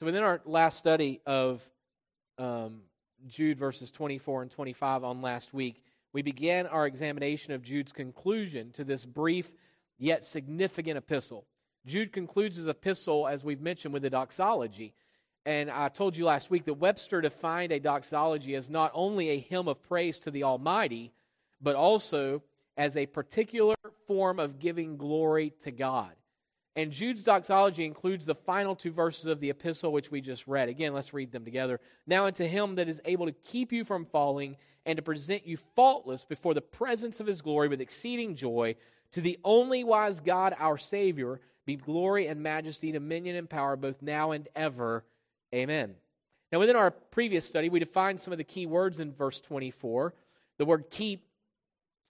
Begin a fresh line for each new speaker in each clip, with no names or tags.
So, within our last study of um, Jude verses 24 and 25 on last week, we began our examination of Jude's conclusion to this brief yet significant epistle. Jude concludes his epistle, as we've mentioned, with a doxology. And I told you last week that Webster defined a doxology as not only a hymn of praise to the Almighty, but also as a particular form of giving glory to God. And Jude's doxology includes the final two verses of the epistle, which we just read. Again, let's read them together. Now, unto him that is able to keep you from falling and to present you faultless before the presence of his glory with exceeding joy, to the only wise God, our Savior, be glory and majesty, dominion and power, both now and ever. Amen. Now, within our previous study, we defined some of the key words in verse 24. The word keep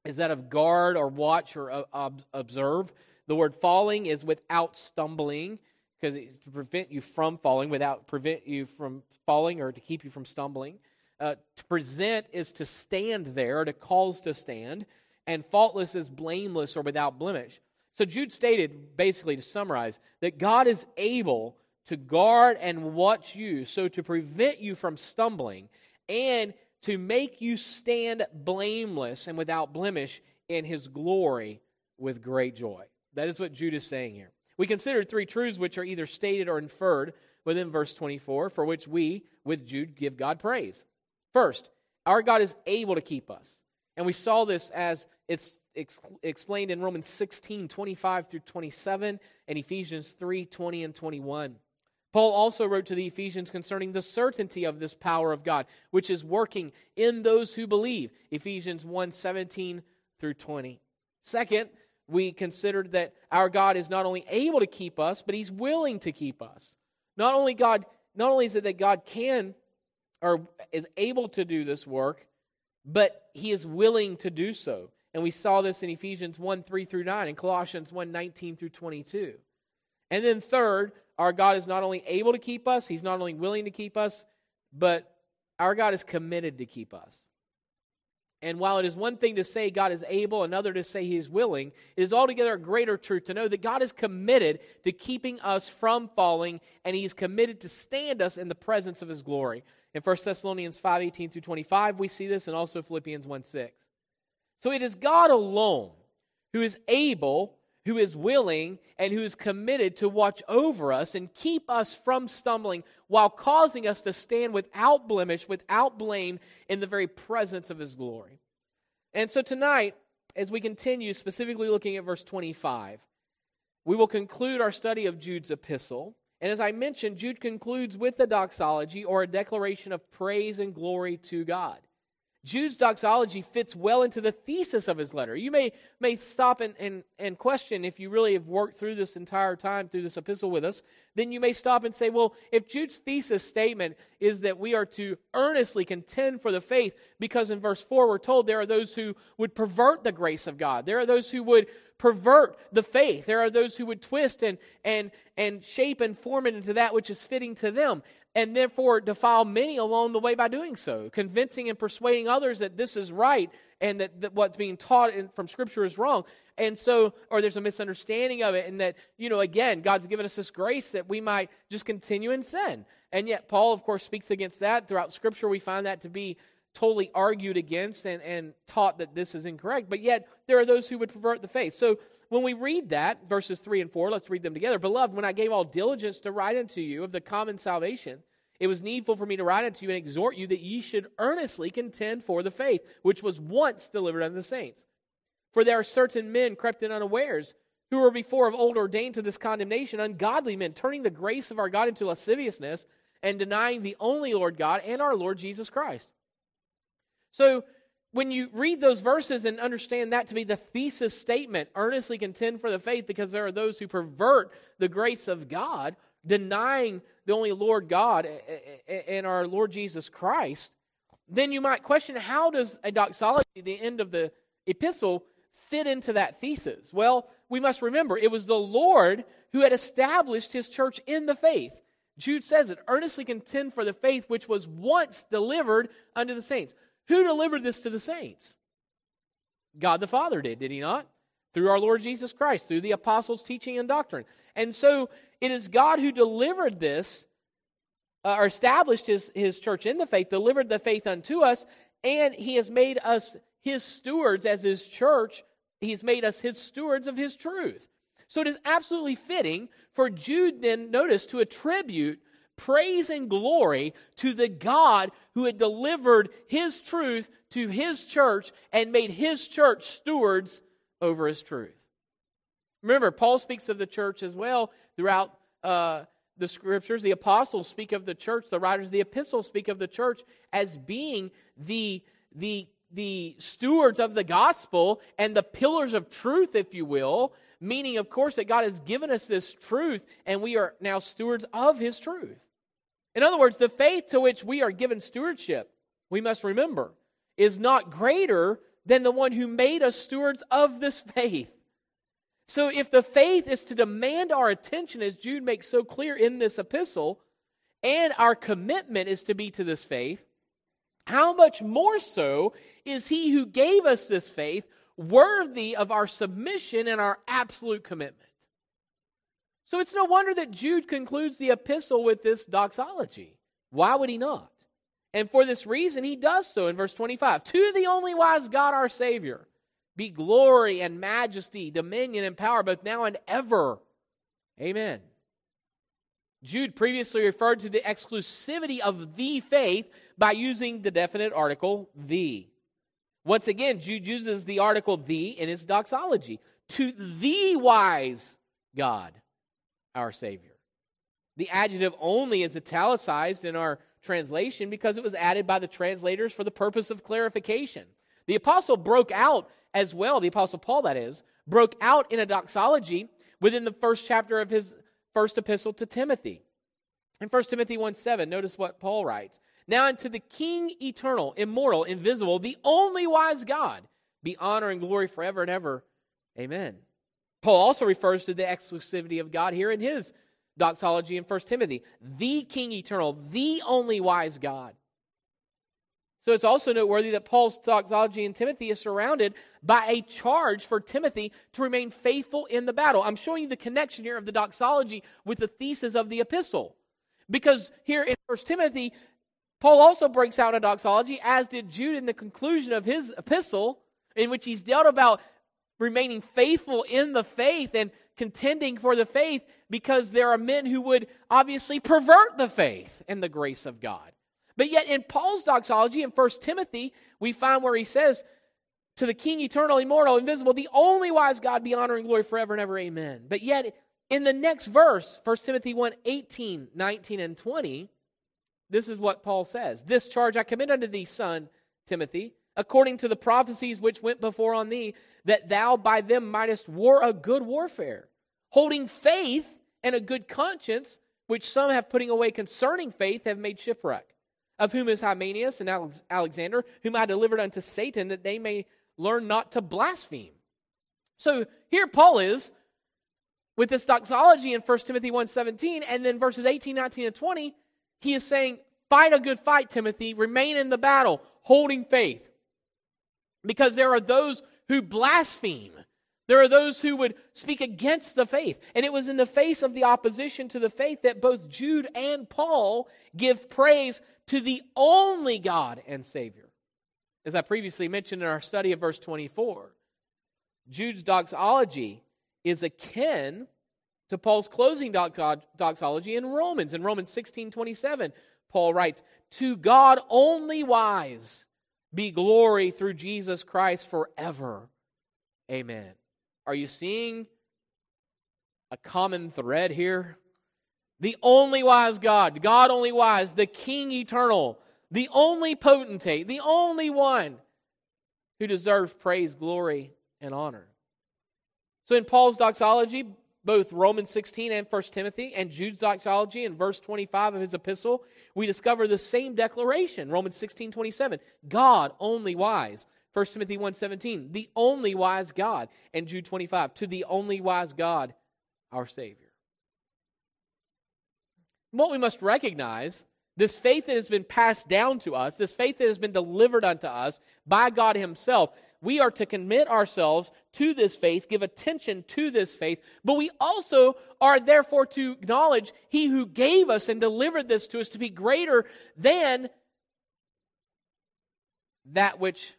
is that of guard or watch or uh, observe. The word falling is without stumbling, because it's to prevent you from falling, without prevent you from falling or to keep you from stumbling. Uh, to present is to stand there, to cause to stand. And faultless is blameless or without blemish. So Jude stated, basically to summarize, that God is able to guard and watch you, so to prevent you from stumbling, and to make you stand blameless and without blemish in his glory with great joy. That is what Jude is saying here. We considered three truths which are either stated or inferred within verse 24, for which we, with Jude, give God praise. First, our God is able to keep us. And we saw this as it's ex- explained in Romans 16, 25 through 27, and Ephesians 3, 20 and 21. Paul also wrote to the Ephesians concerning the certainty of this power of God, which is working in those who believe. Ephesians 1, 17 through 20. Second, we considered that our God is not only able to keep us, but he's willing to keep us. Not only God, not only is it that God can or is able to do this work, but he is willing to do so. And we saw this in Ephesians 1 3 through 9 and Colossians 1 19 through 22. And then, third, our God is not only able to keep us, He's not only willing to keep us, but our God is committed to keep us. And while it is one thing to say God is able, another to say He is willing, it is altogether a greater truth to know that God is committed to keeping us from falling, and He is committed to stand us in the presence of His glory. In 1 Thessalonians 5 18 through 25, we see this, and also Philippians 1 6. So it is God alone who is able, who is willing, and who is committed to watch over us and keep us from stumbling while causing us to stand without blemish, without blame in the very presence of his glory. And so tonight, as we continue specifically looking at verse 25, we will conclude our study of Jude's epistle. And as I mentioned, Jude concludes with a doxology or a declaration of praise and glory to God. Jude's doxology fits well into the thesis of his letter. You may, may stop and, and, and question if you really have worked through this entire time, through this epistle with us, then you may stop and say, well, if Jude's thesis statement is that we are to earnestly contend for the faith, because in verse 4 we're told there are those who would pervert the grace of God, there are those who would pervert the faith, there are those who would twist and, and, and shape and form it into that which is fitting to them and therefore defile many along the way by doing so, convincing and persuading others that this is right and that, that what's being taught in, from Scripture is wrong. And so, or there's a misunderstanding of it, and that, you know, again, God's given us this grace that we might just continue in sin. And yet, Paul, of course, speaks against that. Throughout Scripture, we find that to be totally argued against and, and taught that this is incorrect. But yet, there are those who would pervert the faith. So, when we read that, verses 3 and 4, let's read them together. Beloved, when I gave all diligence to write unto you of the common salvation, it was needful for me to write unto you and exhort you that ye should earnestly contend for the faith, which was once delivered unto the saints. For there are certain men crept in unawares, who were before of old ordained to this condemnation, ungodly men, turning the grace of our God into lasciviousness, and denying the only Lord God and our Lord Jesus Christ. So, when you read those verses and understand that to be the thesis statement, earnestly contend for the faith because there are those who pervert the grace of God, denying the only Lord God and our Lord Jesus Christ, then you might question how does a doxology, the end of the epistle, fit into that thesis? Well, we must remember it was the Lord who had established his church in the faith. Jude says it earnestly contend for the faith which was once delivered unto the saints. Who delivered this to the saints? God the Father did, did he not? Through our Lord Jesus Christ, through the apostles' teaching and doctrine. And so it is God who delivered this uh, or established his, his church in the faith, delivered the faith unto us, and he has made us his stewards as his church. He's made us his stewards of his truth. So it is absolutely fitting for Jude then, notice, to attribute praise and glory to the God who had delivered his truth to his church and made his church stewards over his truth. Remember, Paul speaks of the church as well throughout uh, the scriptures. The apostles speak of the church, the writers of the epistles speak of the church as being the, the, the stewards of the gospel and the pillars of truth, if you will, meaning, of course, that God has given us this truth and we are now stewards of His truth. In other words, the faith to which we are given stewardship, we must remember, is not greater than the one who made us stewards of this faith. So, if the faith is to demand our attention, as Jude makes so clear in this epistle, and our commitment is to be to this faith, how much more so is he who gave us this faith worthy of our submission and our absolute commitment. So it's no wonder that Jude concludes the epistle with this doxology. Why would he not? And for this reason, he does so in verse 25. To the only wise God, our Savior, be glory and majesty, dominion and power, both now and ever. Amen. Jude previously referred to the exclusivity of the faith by using the definite article the. Once again, Jude uses the article the in his doxology to the wise God, our Savior. The adjective only is italicized in our translation because it was added by the translators for the purpose of clarification. The apostle broke out as well, the apostle Paul, that is, broke out in a doxology within the first chapter of his first epistle to Timothy. In 1 Timothy 1 7, notice what Paul writes. Now unto the King eternal, immortal, invisible, the only wise God, be honor and glory forever and ever. Amen. Paul also refers to the exclusivity of God here in his doxology in 1 Timothy. The King eternal, the only wise God. So it's also noteworthy that Paul's doxology in Timothy is surrounded by a charge for Timothy to remain faithful in the battle. I'm showing you the connection here of the doxology with the thesis of the epistle. Because here in 1 Timothy, Paul also breaks out a doxology, as did Jude in the conclusion of his epistle, in which he's dealt about remaining faithful in the faith and contending for the faith because there are men who would obviously pervert the faith and the grace of God. But yet, in Paul's doxology in 1 Timothy, we find where he says, To the King, eternal, immortal, invisible, the only wise God be honor and glory forever and ever. Amen. But yet, in the next verse, 1 Timothy 1 18, 19, and 20, this is what Paul says This charge I commit unto thee, son Timothy, according to the prophecies which went before on thee, that thou by them mightest war a good warfare, holding faith and a good conscience, which some have putting away concerning faith have made shipwreck. Of whom is Hymenaeus and Alexander, whom I delivered unto Satan, that they may learn not to blaspheme. So here Paul is with this doxology in 1 Timothy 1.17, and then verses 18, 19, and 20, he is saying, Fight a good fight, Timothy. Remain in the battle, holding faith. Because there are those who blaspheme. There are those who would speak against the faith. And it was in the face of the opposition to the faith that both Jude and Paul give praise to the only God and Savior. As I previously mentioned in our study of verse 24, Jude's doxology is akin to Paul's closing doxology in Romans. In Romans 16 27, Paul writes, To God only wise be glory through Jesus Christ forever. Amen. Are you seeing a common thread here? The only wise God, God only wise, the King eternal, the only potentate, the only one who deserves praise, glory, and honor. So in Paul's doxology, both Romans 16 and 1 Timothy and Jude's doxology in verse 25 of his epistle, we discover the same declaration. Romans 16, 27. God only wise. 1 Timothy 1, 17. The only wise God. And Jude 25. To the only wise God, our Savior. What we must recognize this faith that has been passed down to us, this faith that has been delivered unto us by God Himself, we are to commit ourselves to this faith, give attention to this faith, but we also are therefore to acknowledge He who gave us and delivered this to us to be greater than that which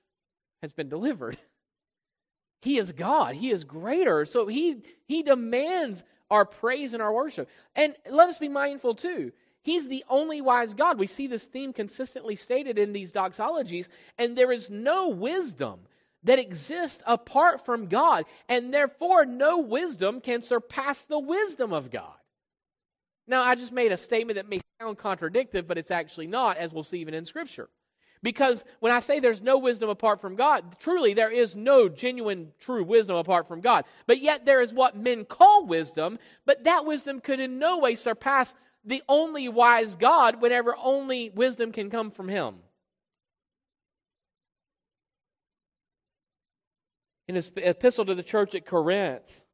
has been delivered. He is God. He is greater. So he, he demands our praise and our worship. And let us be mindful too. He's the only wise God. We see this theme consistently stated in these doxologies, and there is no wisdom that exists apart from God, and therefore no wisdom can surpass the wisdom of God. Now, I just made a statement that may sound contradictory, but it's actually not, as we'll see even in Scripture. Because when I say there's no wisdom apart from God, truly there is no genuine, true wisdom apart from God. But yet there is what men call wisdom, but that wisdom could in no way surpass the only wise God whenever only wisdom can come from Him. In his epistle to the church at Corinth,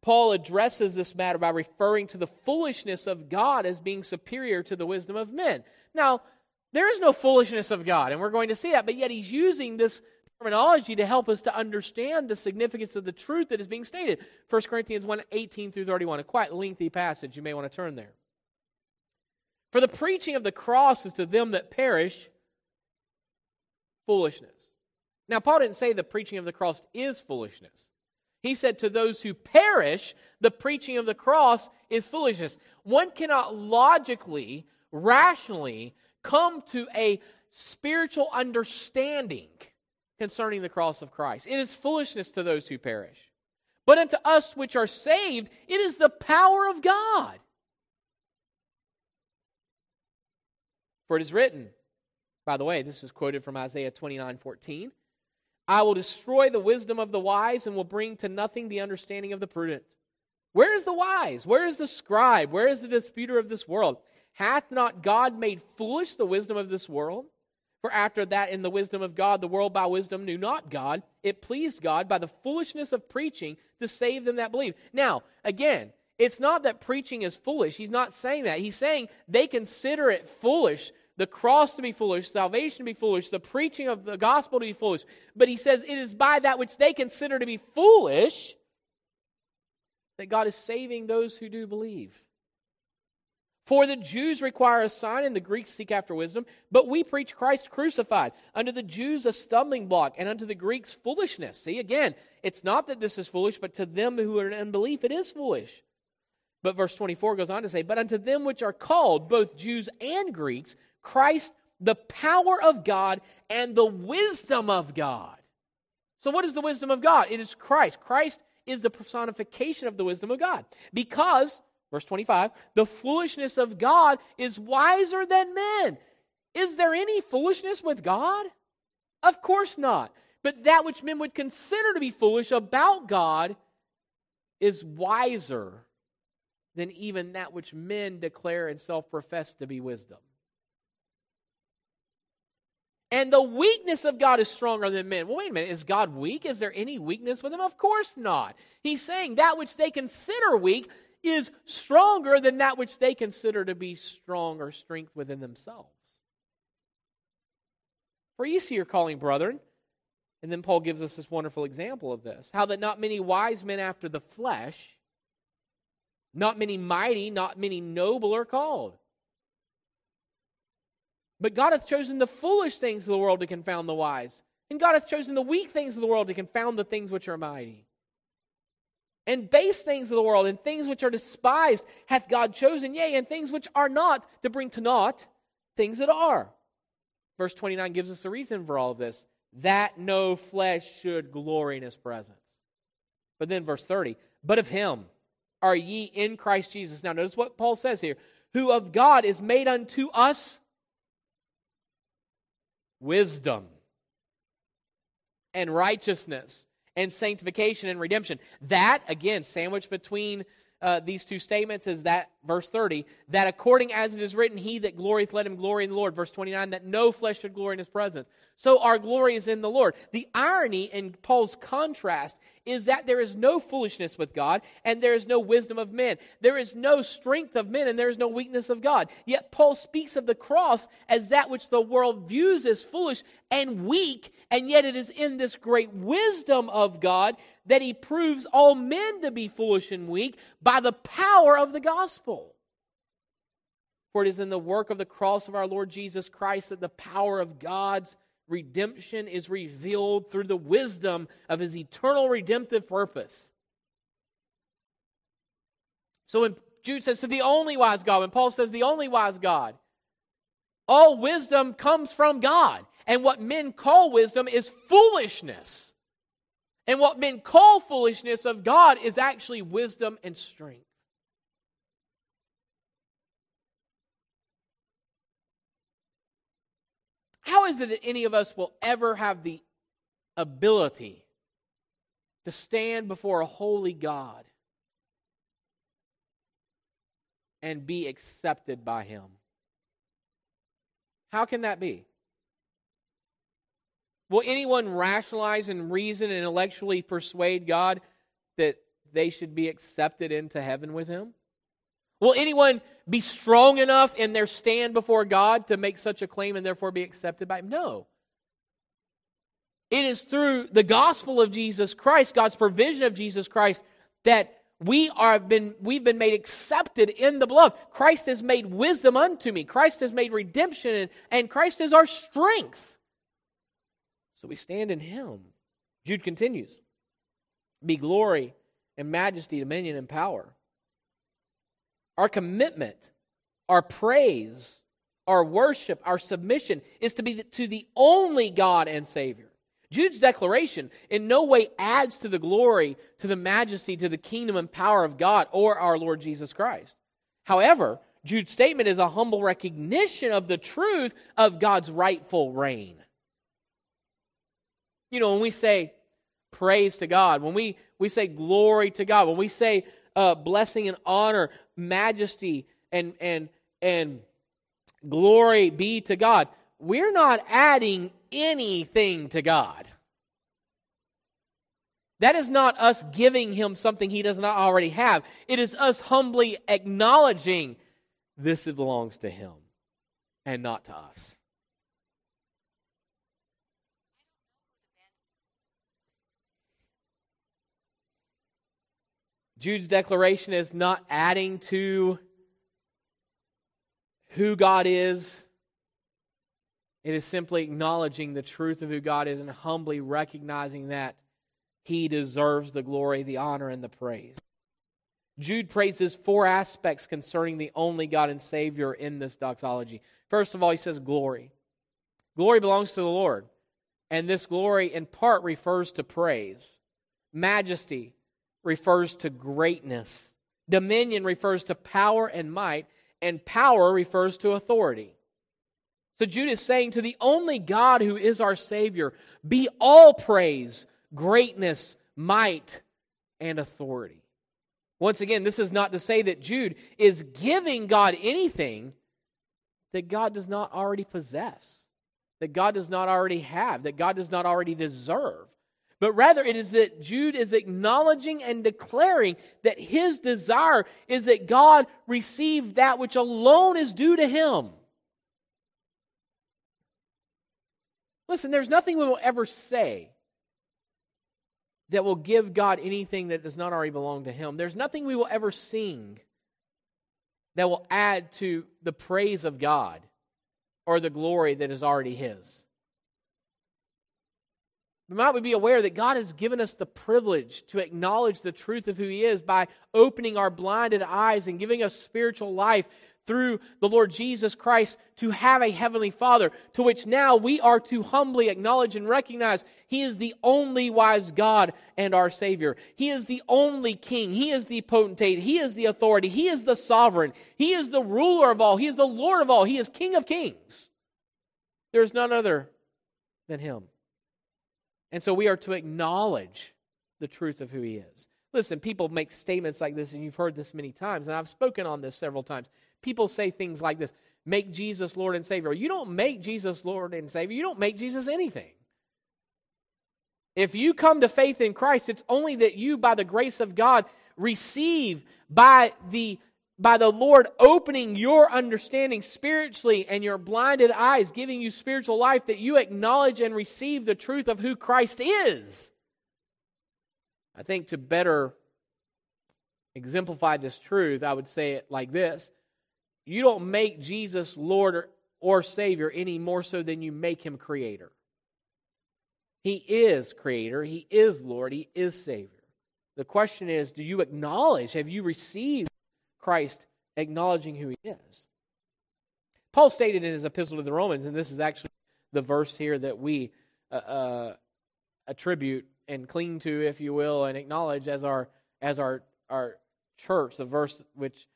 Paul addresses this matter by referring to the foolishness of God as being superior to the wisdom of men. Now, there is no foolishness of God, and we're going to see that, but yet he's using this terminology to help us to understand the significance of the truth that is being stated. 1 Corinthians 1 18 through 31, a quite lengthy passage. You may want to turn there. For the preaching of the cross is to them that perish foolishness. Now, Paul didn't say the preaching of the cross is foolishness. He said, To those who perish, the preaching of the cross is foolishness. One cannot logically, rationally come to a spiritual understanding concerning the cross of Christ. It is foolishness to those who perish. But unto us which are saved, it is the power of God. For it is written, by the way, this is quoted from Isaiah 29 14. I will destroy the wisdom of the wise and will bring to nothing the understanding of the prudent. Where is the wise? Where is the scribe? Where is the disputer of this world? Hath not God made foolish the wisdom of this world? For after that, in the wisdom of God, the world by wisdom knew not God. It pleased God by the foolishness of preaching to save them that believe. Now, again, it's not that preaching is foolish. He's not saying that. He's saying they consider it foolish, the cross to be foolish, salvation to be foolish, the preaching of the gospel to be foolish. But he says it is by that which they consider to be foolish that God is saving those who do believe. For the Jews require a sign and the Greeks seek after wisdom, but we preach Christ crucified. Unto the Jews a stumbling block, and unto the Greeks foolishness. See, again, it's not that this is foolish, but to them who are in unbelief it is foolish. But verse 24 goes on to say, But unto them which are called, both Jews and Greeks, Christ the power of God and the wisdom of God. So, what is the wisdom of God? It is Christ. Christ is the personification of the wisdom of God. Because Verse 25, the foolishness of God is wiser than men. Is there any foolishness with God? Of course not. But that which men would consider to be foolish about God is wiser than even that which men declare and self profess to be wisdom. And the weakness of God is stronger than men. Well, wait a minute. Is God weak? Is there any weakness with him? Of course not. He's saying that which they consider weak, is stronger than that which they consider to be strong or strength within themselves. For ye see your calling, brethren. And then Paul gives us this wonderful example of this how that not many wise men after the flesh, not many mighty, not many noble are called. But God hath chosen the foolish things of the world to confound the wise. And God hath chosen the weak things of the world to confound the things which are mighty and base things of the world and things which are despised hath God chosen, yea, and things which are not to bring to naught things that are. Verse 29 gives us a reason for all of this that no flesh should glory in his presence. But then verse 30, but of him are ye in Christ Jesus. Now notice what Paul says here who of God is made unto us wisdom and righteousness and sanctification and redemption. That, again, sandwiched between uh, these two statements is that verse 30 that according as it is written he that glorieth let him glory in the lord. Verse 29 that no flesh should glory in his presence. So our glory is in the lord. The irony in paul's contrast is that there is no foolishness with god and there is no wisdom of men there is no strength of men and there is no weakness of god yet paul speaks of the cross as that which the world views as foolish and weak and yet it is in this great wisdom of god that he proves all men to be foolish and weak by the power of the gospel. For it is in the work of the cross of our Lord Jesus Christ that the power of God's redemption is revealed through the wisdom of his eternal redemptive purpose. So when Jude says to the only wise God, when Paul says the only wise God, all wisdom comes from God. And what men call wisdom is foolishness. And what men call foolishness of God is actually wisdom and strength. How is it that any of us will ever have the ability to stand before a holy God and be accepted by Him? How can that be? Will anyone rationalize and reason and intellectually persuade God that they should be accepted into heaven with Him? Will anyone be strong enough in their stand before God to make such a claim and therefore be accepted by Him? No. It is through the gospel of Jesus Christ, God's provision of Jesus Christ, that we are been we've been made accepted in the beloved. Christ has made wisdom unto me. Christ has made redemption, and, and Christ is our strength. So we stand in him. Jude continues Be glory and majesty, dominion and power. Our commitment, our praise, our worship, our submission is to be to the only God and Savior. Jude's declaration in no way adds to the glory, to the majesty, to the kingdom and power of God or our Lord Jesus Christ. However, Jude's statement is a humble recognition of the truth of God's rightful reign. You know, when we say praise to God, when we, we say glory to God, when we say uh, blessing and honor, majesty, and, and, and glory be to God, we're not adding anything to God. That is not us giving him something he does not already have. It is us humbly acknowledging this belongs to him and not to us. Jude's declaration is not adding to who God is. It is simply acknowledging the truth of who God is and humbly recognizing that he deserves the glory, the honor, and the praise. Jude praises four aspects concerning the only God and Savior in this doxology. First of all, he says glory. Glory belongs to the Lord, and this glory in part refers to praise. Majesty refers to greatness, dominion refers to power and might, and power refers to authority. So Jude is saying to the only God who is our Savior, be all praise, greatness, might, and authority. Once again, this is not to say that Jude is giving God anything that God does not already possess, that God does not already have, that God does not already deserve but rather it is that Jude is acknowledging and declaring that his desire is that God receive that which alone is due to him. Listen, there's nothing we will ever say that will give God anything that does not already belong to him. There's nothing we will ever sing that will add to the praise of God or the glory that is already his. Might we be aware that God has given us the privilege to acknowledge the truth of who He is by opening our blinded eyes and giving us spiritual life through the Lord Jesus Christ to have a heavenly Father, to which now we are to humbly acknowledge and recognize He is the only wise God and our Savior. He is the only King. He is the potentate. He is the authority. He is the sovereign. He is the ruler of all. He is the Lord of all. He is King of kings. There is none other than Him. And so we are to acknowledge the truth of who he is. Listen, people make statements like this, and you've heard this many times, and I've spoken on this several times. People say things like this make Jesus Lord and Savior. You don't make Jesus Lord and Savior, you don't make Jesus anything. If you come to faith in Christ, it's only that you, by the grace of God, receive by the by the Lord opening your understanding spiritually and your blinded eyes, giving you spiritual life, that you acknowledge and receive the truth of who Christ is. I think to better exemplify this truth, I would say it like this You don't make Jesus Lord or, or Savior any more so than you make him Creator. He is Creator, He is Lord, He is Savior. The question is do you acknowledge, have you received Christ acknowledging who He is? Paul stated in his epistle to the Romans, and this is actually the verse here that we uh, uh, attribute and cling to, if you will, and acknowledge as our as our our church, the verse which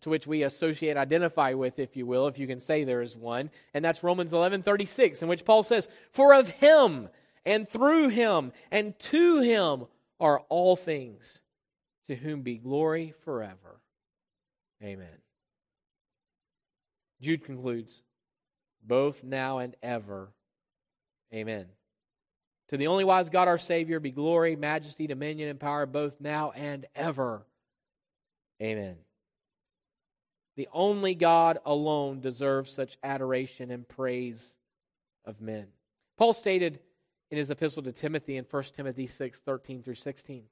to which we associate, identify with, if you will, if you can say there is one, and that's Romans eleven thirty six, in which Paul says, "For of Him and through Him and to Him are all things, to whom be glory forever." Amen. Jude concludes, both now and ever. Amen. To the only wise God, our Savior, be glory, majesty, dominion, and power both now and ever. Amen. The only God alone deserves such adoration and praise of men. Paul stated in his epistle to Timothy in 1 Timothy 6 13 through 16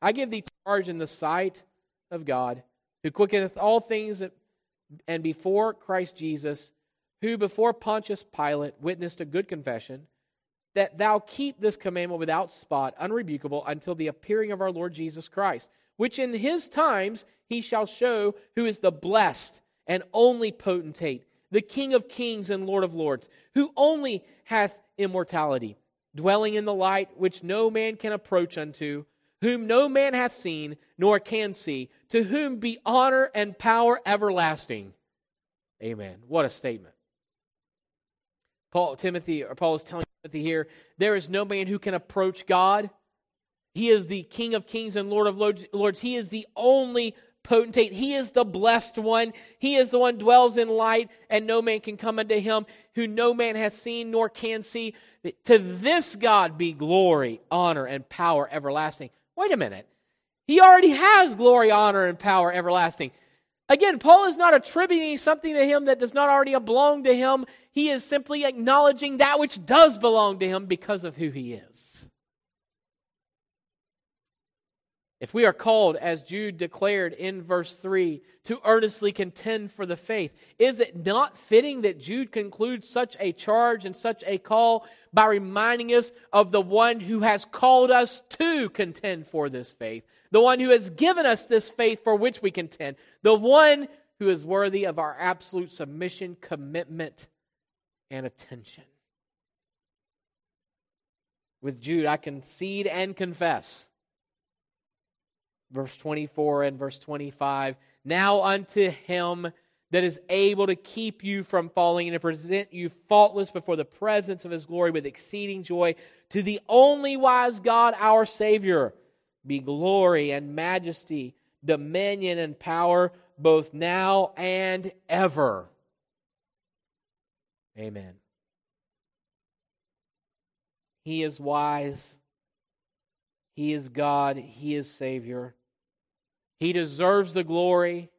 I give thee charge in the sight of God, who quickeneth all things, and before Christ Jesus, who before Pontius Pilate witnessed a good confession that thou keep this commandment without spot, unrebukable, until the appearing of our Lord Jesus Christ, which in his times he shall show who is the blessed and only potentate, the King of kings and Lord of lords, who only hath immortality, dwelling in the light which no man can approach unto, whom no man hath seen nor can see, to whom be honor and power everlasting. Amen. What a statement. Paul Timothy or Paul is telling Timothy here, there is no man who can approach God. He is the King of kings and Lord of lords. He is the only potentate. He is the blessed one. He is the one dwells in light, and no man can come unto him, who no man hath seen nor can see. To this God be glory, honor, and power everlasting. Wait a minute. He already has glory, honor, and power everlasting. Again, Paul is not attributing something to him that does not already belong to him. He is simply acknowledging that which does belong to him because of who he is. If we are called, as Jude declared in verse 3, to earnestly contend for the faith, is it not fitting that Jude concludes such a charge and such a call by reminding us of the one who has called us to contend for this faith? the one who has given us this faith for which we contend, the one who is worthy of our absolute submission, commitment, and attention. With Jude, I concede and confess. Verse 24 and verse 25. Now unto him that is able to keep you from falling and to present you faultless before the presence of his glory with exceeding joy, to the only wise God, our Savior be glory and majesty, dominion and power, both now and ever. Amen. He is wise. He is God. He is Savior. He deserves the glory.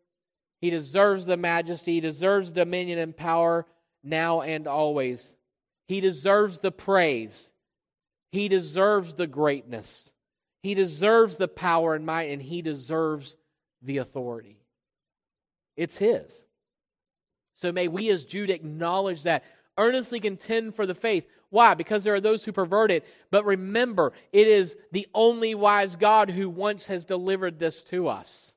He deserves the majesty. He deserves dominion and power now and always. He deserves the praise. He deserves the greatness. He deserves the power and might, and he deserves the authority. It's his. So may we as Jude acknowledge that, earnestly contend for the faith. Why? Because there are those who pervert it. But remember, it is the only wise God who once has delivered this to us.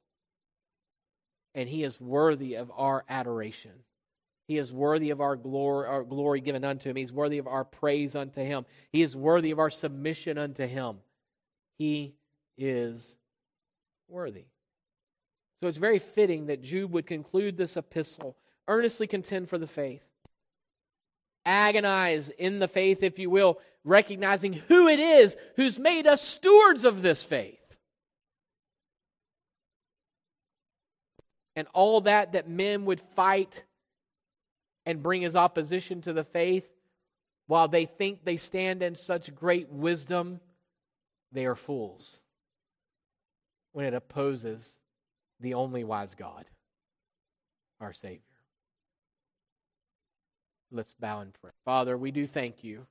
And he is worthy of our adoration. He is worthy of our glory, our glory given unto him. He's worthy of our praise unto him. He is worthy of our submission unto him. He is worthy. So it's very fitting that Jude would conclude this epistle earnestly contend for the faith agonize in the faith, if you will, recognizing who it is who's made us stewards of this faith. And all that that men would fight and bring as opposition to the faith, while they think they stand in such great wisdom, they are fools when it opposes the only wise God, our Savior. Let's bow and pray. Father, we do thank you